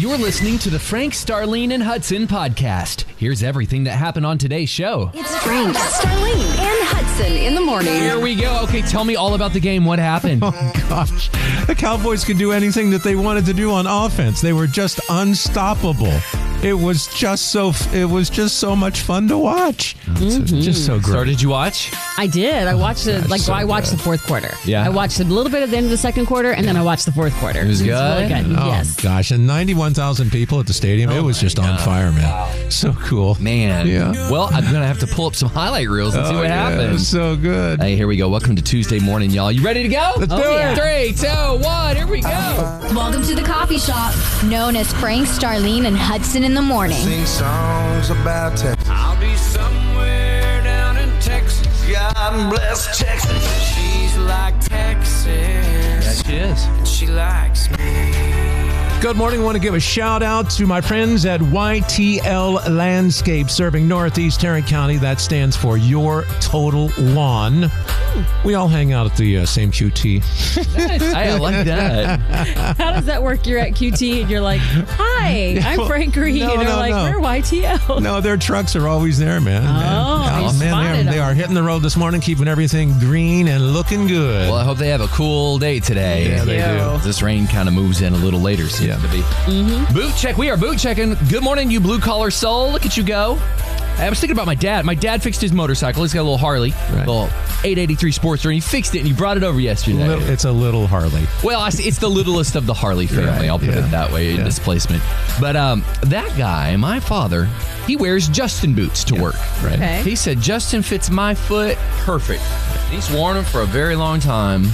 You're listening to the Frank, Starlene, and Hudson podcast. Here's everything that happened on today's show. It's Frank, Starlene, and Hudson in the morning. Here we go. Okay, tell me all about the game. What happened? Oh gosh, the Cowboys could do anything that they wanted to do on offense. They were just unstoppable. It was just so. It was just so much fun to watch. It's mm-hmm. Just so Star, great. did you watch? I did. I watched it. Gosh, Like so I watched good. the fourth quarter. Yeah. I watched a little bit at the end of the second quarter, and then I watched the fourth quarter. It was really good? good. Oh yes. gosh, and ninety-one thousand people at the stadium. it oh was just on fire, man. So cool. Man. Yeah. Well, I'm going to have to pull up some highlight reels and see Oh, what yeah, happens. Was so good. Hey, here we go. Welcome to Tuesday morning, y'all. You ready to go? Let's do oh, yeah. it. Three, two, one. Here we go. Welcome to the coffee shop, known as Frank, Starlene, and Hudson in the morning. Sing songs about Texas. I'll be somewhere down in Texas. God bless Texas. She's like Texas. Yes, she is. And she likes me. Good morning. I want to give a shout out to my friends at YTL Landscape serving Northeast Tarrant County. That stands for Your Total Lawn. We all hang out at the uh, same QT. I like that. How does that work? You're at QT and you're like, "Hi, I'm No, Frank Green," no, and they're no, like, no. "We're YTL." No, their trucks are always there, man. Oh, you man, they are, they are hitting the road this morning, keeping everything green and looking good. Well, I hope they have a cool day today. Yeah, they do. This rain kind of moves in a little later, seems Yeah. to be. Boot check. We are boot checking. Good morning, you blue collar soul. Look at you go. I was thinking about my dad. My dad fixed his motorcycle. He's got a little Harley, Right. little 883 Sportster, and he fixed it and he brought it over yesterday. Little- it's a little Harley. Well, I see, it's the littlest of the Harley family. Right, I'll put yeah. it that way in Yeah. displacement. But um, that guy, my father, he wears Justin boots to work. Right. Okay. He said Justin fits my foot perfect. He's worn them for a very long time.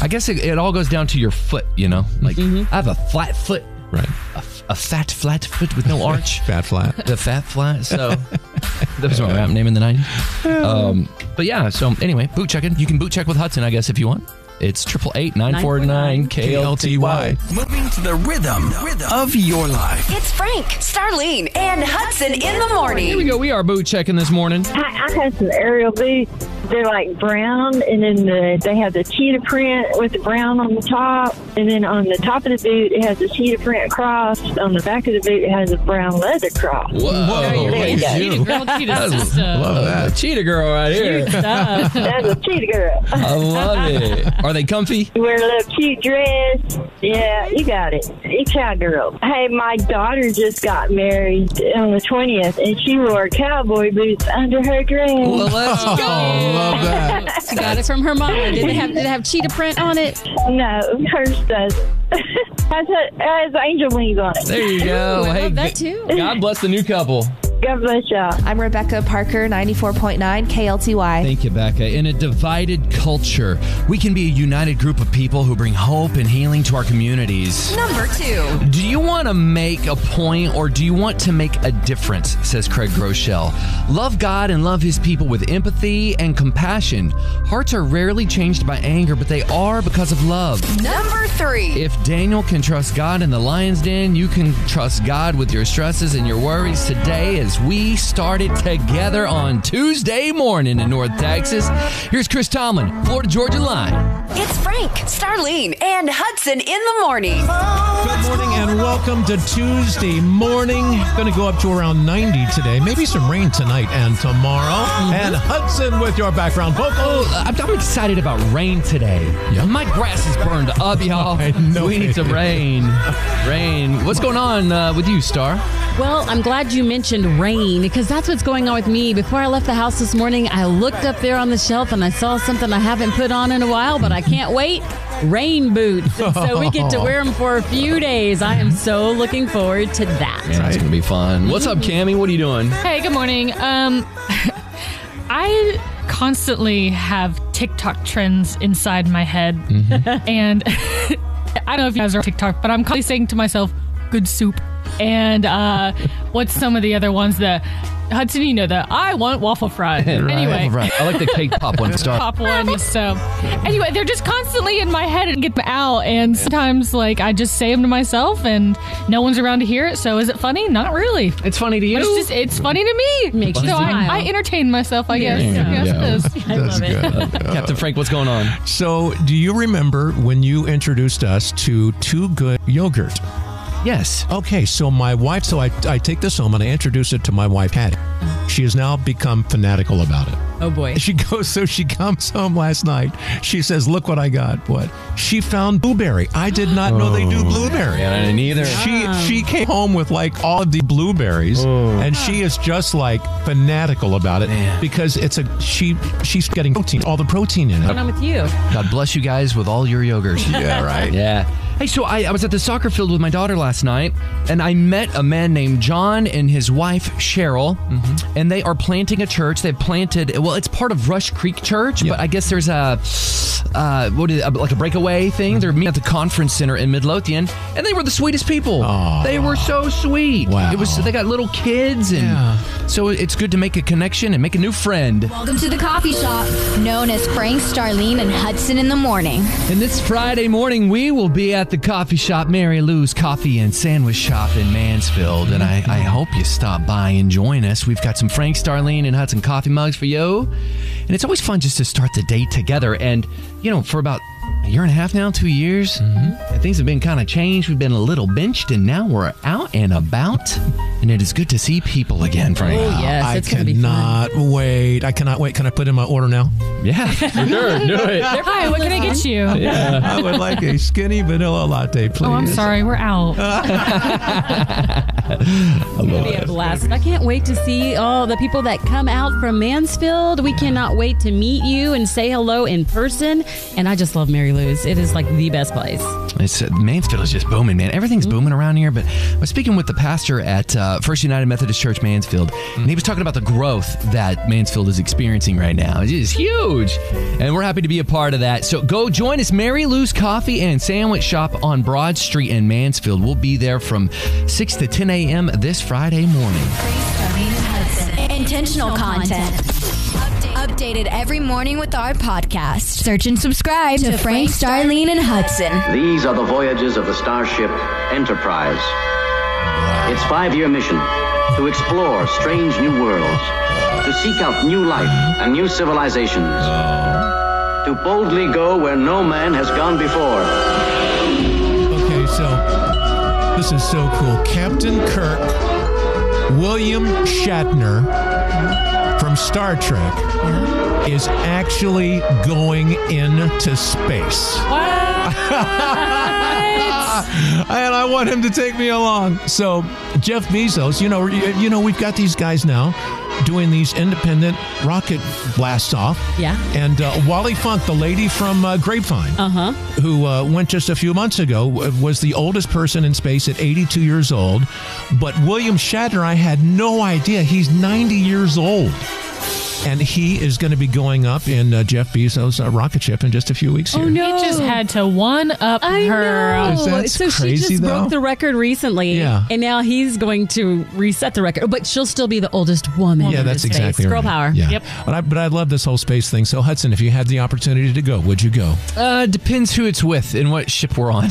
I guess it, it all goes down to your foot, you know. Like I have a flat foot, Right. a, a fat flat foot with no arch. Fat flat. the fat flat. So that was my rap name in the nineties. Um, but yeah. So anyway, boot checking. You can boot check with Hudson, I guess, if you want. It's triple eight nine four nine KLTY. Moving to the rhythm, of your life. It's Frank, Starlene, and Hudson in the morning. Here we morning. go. We are boot checking this morning. I, I had some aerial boots. They're like brown, and then the, they have the cheetah print with the brown on the top, and then on the top of the boot it has a cheetah print cross. On the back of the boot it has a brown leather cross. Whoa, Whoa, look at Cheetah girl, cheetah sister. Love that. cheetah girl right here. Stuff. That's a cheetah girl. I love it. Are they comfy? You wear a little cute dress. Yeah, you got it. You cowgirl. Hey, my daughter just got married on the 20th, and she wore cowboy boots under her dress. Well, let's oh, go. Oh, love that. She got it from her mom. Did it have did it have cheetah print on it? No, hers doesn't. has, has angel wings on it. There you go. Ooh, I hey, love that too. God bless the new couple. God bless y'all. I'm Rebecca Parker, 94.9 KLTY. Thank you, Becca. In a divided culture, we can be a united group of people who bring hope and healing to our communities. Number two. Do you want to make a point or do you want to make a difference? Says Craig Groeschel. Love God and love his people with empathy and compassion. Hearts are rarely changed by anger, but they are because of love. Number three. If Daniel can trust God in the lion's den, you can trust God with your stresses and your worries today as we started together on Tuesday morning in North Texas. Here's Chris Tomlin, Florida Georgia Line. It's Frank, Starlene, and Hudson in the morning. Good morning and welcome to Tuesday morning. Going to go up to around 90 today. Maybe some rain tonight and tomorrow. And Hudson with your background vocals. Oh, I'm, I'm excited about rain today. My grass is burned up, y'all. I know we need it some is. rain. Rain. What's going on uh, with you, Star? Well, I'm glad you mentioned rain because that's what's going on with me. Before I left the house this morning, I looked up there on the shelf and I saw something I haven't put on in a while, but I can't wait. Rain boots. And so we get to wear them for a few days. I am so looking forward to that. Yeah, it's gonna be fun. What's up, Cammy? What are you doing? Hey, good morning. Um, I constantly have TikTok trends inside my head, and I don't know if you guys are on TikTok, but I'm constantly saying to myself, "Good soup." And uh, what's some of the other ones that Hudson? You know that I want waffle fry. Anyway, right. I like the cake pop one, Star. pop one. So anyway, they're just constantly in my head and get them out. And sometimes like I just say them to myself, and no one's around to hear it. So is it funny? Not really. It's funny to you. But it's just it's funny to me. Makes you so I, smile. I entertain myself, I guess. Yeah. Yes, Yeah. it is. I love it. Captain Frank, what's going on? So, do you remember when you introduced us to Too Good Yogurt? Yes. Okay, so my wife, so I, I take this home and I introduce it to my wife, Hattie. She has now become fanatical about it. Oh boy. She goes, so she comes home last night. She says, Look what I got. What? She found blueberry. I did not know they do oh. blueberry. Yeah, I didn't either. She she came home with like all of the blueberries, oh. and she is just like fanatical about it Man. because it's a she she's getting protein, all the protein in What's it. on with you? God bless you guys with all your yogurt. Yeah, right. Yeah. Hey, so I, I was at the soccer field with my daughter last night, and I met a man named John and his wife Cheryl, and they are planting a church. They've planted, well, it's part of Rush Creek Church, but I guess there's a, uh, what is it, like a breakaway thing. They're meeting at the conference center in Midlothian, and they were the sweetest people. Aw. They were so sweet. Wow. It was. They got little kids, and Yeah. so it's good to make a connection and make a new friend. Welcome to the coffee shop, known as Frank, Starlene, and Hudson in the morning. And this Friday morning, we will be at the coffee shop, Mary Lou's Coffee and Sandwich Shop in Mansfield. And I, I hope you stop by and join us. We've got some Frank, Starlene, and Hudson coffee mugs for you. And it's always fun just to start the day together. And, you know, for about a year and a half now, two years, Mm-hmm. things have been kind of changed. We've been a little benched, and now we're out and about. And it is good to see people again, Frank. Oh, yes. I it's going to be fun. cannot wait. I cannot wait. Can I put in my order now? Yeah, for sure. Do it. Hi, what can I get you? Yeah, I would like a skinny vanilla latte, please. Oh, I'm sorry, we're out. To be a blast. I can't wait to see all the people that come out from Mansfield. We cannot wait to meet you and say hello in person. And I just love Mary Lou's. It is like the best place. It's uh, Mansfield is just booming, man. Everything's booming around here. But I was speaking with the pastor at uh, First United Methodist Church Mansfield, and he was talking about the growth that Mansfield is experiencing right now. It is huge, and we're happy to be a part of that. So go join us, Mary Lou's Coffee and Sandwich Shop on Broad Street in Mansfield. We'll be there from six to ten a.m. this Friday morning. Intentional content. Updated every morning with our podcast. Search and subscribe to Frank, Starlene, and Hudson. These are the voyages of the starship Enterprise. Its five year mission to explore strange new worlds, to seek out new life and new civilizations, to boldly go where no man has gone before. This is so cool. Captain Kirk, William Shatner from Star Trek is actually going into space. And I want him to take me along. So Jeff Bezos, you know, you, know, we've got these guys now doing these independent rocket blasts off. Yeah. And uh, Wally Funk, the lady from uh, Grapevine, Uh huh. who uh, went just a few months ago, was the oldest person in space at 82 years old. But William Shatner, I had no idea he's 90 years old. And he is going to be going up in uh, Jeff Bezos' uh, rocket ship in just a few weeks here. Oh, no. He just had to one up I her. know. Is that so she crazy, just though? broke the record recently. Yeah. And now he's going to reset the record. But she'll still be the oldest woman. Yeah, in that's the space. exactly Girl power. Yeah. Yep. But I, but I love this whole space thing. So Hudson, if you had the opportunity to go, would you go? Uh, depends who it's with and what ship we're on.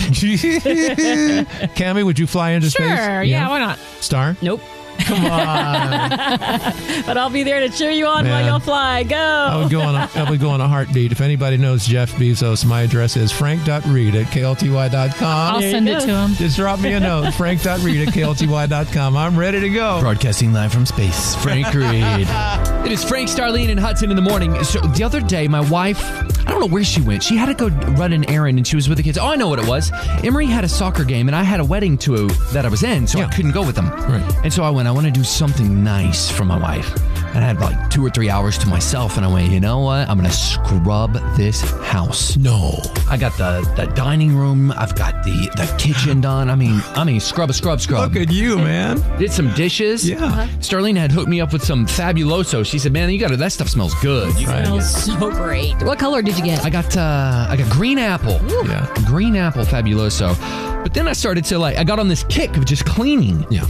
Cammy, would you fly into space? Sure, space? yeah, why not? Star? Nope. Come on. But I'll be there to cheer you on while y'all fly. Go. I would go on a, I would go on a heartbeat. If anybody knows Jeff Bezos, my address is frank.reed at klty.com. I'll There send it to him. Just drop me a note, frank.reed at klty.com. I'm ready to go. Broadcasting live from space, Frank Reed. it is Frank, Starlene, and Hudson in the morning. So the other day, my wife, I don't know where she went. She had to go run an errand, and she was with the kids. Oh, I know what it was. Emery had a soccer game, and I had a wedding to that I was in, so I couldn't go with them. Right. And so I went. I want to do something nice for my wife. And I had like two or three hours to myself, and I went. You know what? I'm gonna scrub this house. No. I got the the dining room. I've got the the kitchen done. I mean, I mean, scrub, scrub, scrub. Look at you, man. Did some dishes. Yeah. Uh-huh. Starlene had hooked me up with some fabuloso. She said, "Man, you got to That stuff smells good." You- Right. smells so great. What color did you get? I got uh, I got green apple. Yeah. Green apple fabuloso. But then I started to like I got on this kick of just cleaning. Yeah.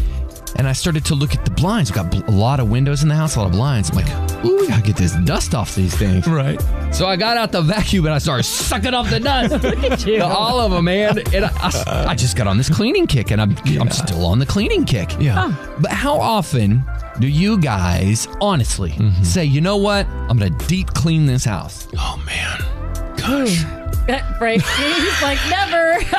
And I started to look at the blinds. We've got bl- a lot of windows in the house, a lot of blinds. I'm like, ooh, I gotta get this dust off these things. Right. So I got out the vacuum and I started sucking off the dust. Look at you. All of them, man. And I, I- I just got on this cleaning kick, and I'm I'm still on the cleaning kick. Yeah. But how often do you guys honestly Mm-hmm. say, you know what? I'm gonna deep clean this house. Oh man. Gosh. Frank, he's like, never.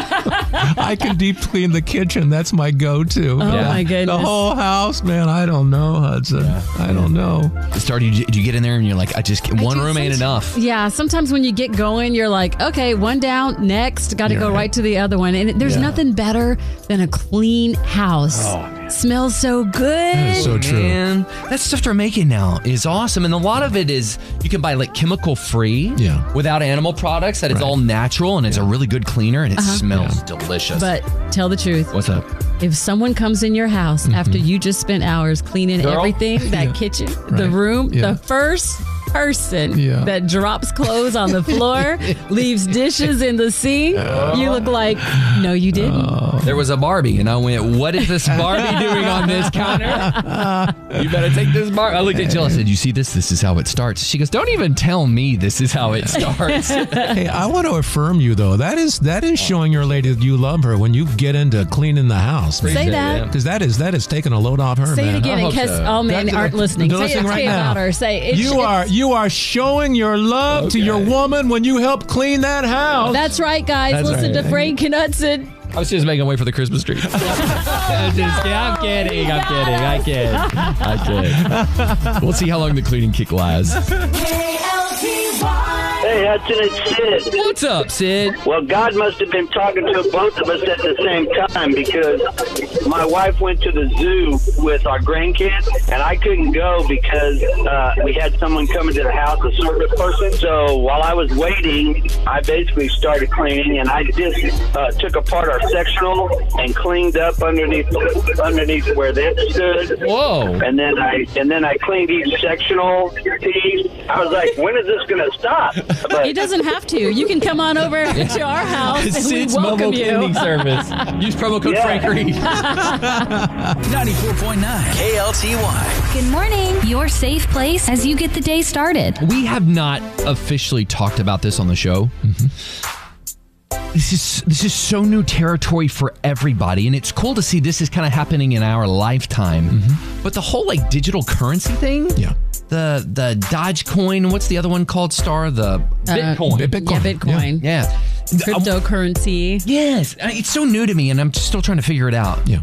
I can deep clean the kitchen. That's my go-to. Oh, my goodness. The whole house, man. I don't know, Hudson. I don't know. Star, do you, do you get in there and you're like, I just one room ain't enough. Yeah, sometimes when you get going, you're like, okay, one down, next, got to go Right. right to the other one. And there's Yeah. nothing better than a clean house. Oh, Smells so good. So Man, that stuff they're making now is awesome, and a lot of it is you can buy like chemical free, yeah, without animal products. That it's all natural and it's a really good cleaner and it Uh-huh. smells delicious. But tell the truth. What's up? If someone comes in your house after you just spent hours cleaning Girl. everything, that Yeah. kitchen, the room, Yeah. the first person Yeah. that drops clothes on the floor, leaves dishes in the sink, oh. you look like, no, you didn't. Oh. There was a Barbie, and I went, "What is this Barbie doing on this counter? You better take this Barbie." I looked at Jill. I said, "You see this? This is how it starts." She goes, "Don't even tell me this is how it starts." hey, I want to affirm you though. That is that is showing your lady that you love her when you get into cleaning the house. Say that. because that is that is taking a load off her. Say it man. again in case all men aren't listening. they're Say listening it right say it now. louder. Say it. You are you are showing your love to your woman when you help clean that house. That's right, guys. That's Listen right. to Frank Knudsen. I was just making way for the Christmas tree. I'm, just, I'm kidding. I'm kidding. I kid. I kid. We'll see how long the cleaning kick lasts. Hey, Hudson, it's Sid. What's up, Sid? Well, God must have been talking to both of us at the same time because my wife went to the zoo with our grandkids, and I couldn't go because uh, we had someone coming to the house, a service person. So while I was waiting, I basically started cleaning, and I just uh, took apart our sectional and cleaned up underneath underneath where they stood. Whoa! And then I and then I cleaned each sectional piece. I was like, when is this going to stop? But He doesn't have to. You can come on over to our house and we Sid's welcome mobile you. cleaning service. Use promo code Yeah. Frank Reed. 94.9 KLTY. Good morning. Your safe place as you get the day started. We have not officially talked about this on the show. Mm-hmm. This is this is so new territory for everybody, and it's cool to see this is kind of happening in our lifetime. Mm-hmm. But the whole like digital currency thing, yeah, the the Dogecoin, what's the other one called? Star the Bitcoin, Uh, Yeah, Bitcoin. yeah. Um, Cryptocurrency. Yes, uh, it's so new to me, and I'm still trying to figure it out. Yeah.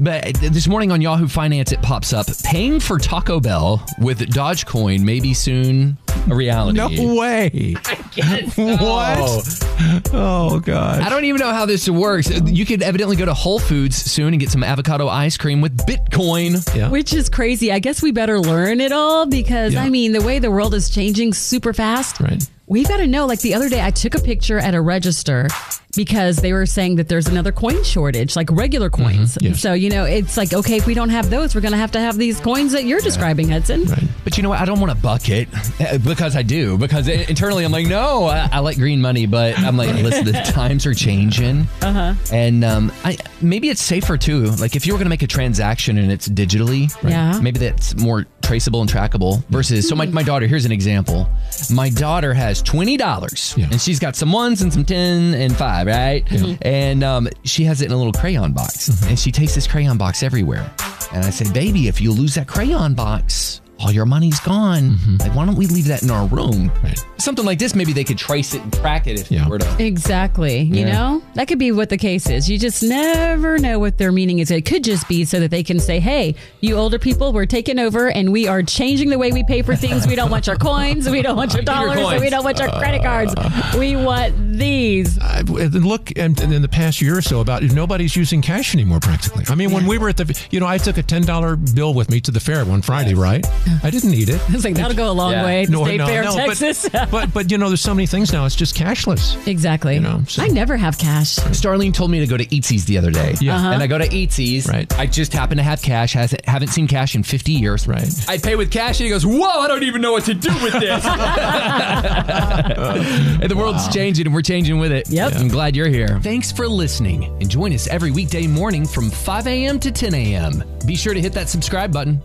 But uh, this morning on Yahoo Finance, it pops up paying for Taco Bell with Dogecoin may be soon a reality. No way. What? Oh god. I don't even know how this works. Uh, you could evidently go to Whole Foods soon and get some avocado ice cream with Bitcoin. Yeah. Which is crazy. I guess we better learn it all because, I mean, the way the world is changing super fast. Right. We've got to know. Like the other day, I took a picture at a register because they were saying that there's another coin shortage, like regular coins. yes. So, you know, it's like, okay, if we don't have those, we're going to have to have these coins that you're describing, Hudson. But you know what? I don't want a bucket uh, because I do. Because internally, I'm like, no, I, I like green money, but I'm like, listen, the times are changing, Uh huh. and um, I maybe it's safer too. Like if you were going to make a transaction and it's digitally, Yeah. maybe that's more traceable and trackable. Versus, so my, my daughter. Here's an example. My daughter has twenty dollars, and she's got some ones and some ten and five, right? And um, she has it in a little crayon box, and she takes this crayon box everywhere. And I say, baby, if you lose that crayon box, all your money's gone. Mm-hmm. Like, why don't we leave that in our room? Something like this, maybe they could trace it and track it if you were to. Exactly. You know, that could be what the case is. You just never know what their meaning is. It could just be so that they can say, hey, you older people, we're taking over and we are changing the way we pay for things. We don't want your coins. We don't want your Keep your dollars. we don't want your credit uh. cards. We want these. I- look, and, and in the past year or so, about nobody's using cash anymore. Practically. I mean, when we were at the, you know, I took a ten dollar bill with me to the fair one Friday, right? I didn't need it. It's like, that'll go a long way to State Fair, but- Texas. But, but you know, there's so many things now. It's just cashless. Exactly. You know, so- I never have cash. Starlene told me to go to Eatzi's the other day. Yeah. Uh-huh. And I go to Eatzi's. Right. I just happen to have cash. Hasn't, haven't seen cash in 50 years. Right. I pay with cash and he goes, Whoa, I don't even know what to do with this. and the world's changing and we're changing with it. Yep. I'm glad you're here. Thanks for listening and join us every weekday morning from 5 a.m. to 10 a.m. Be sure to hit that subscribe button.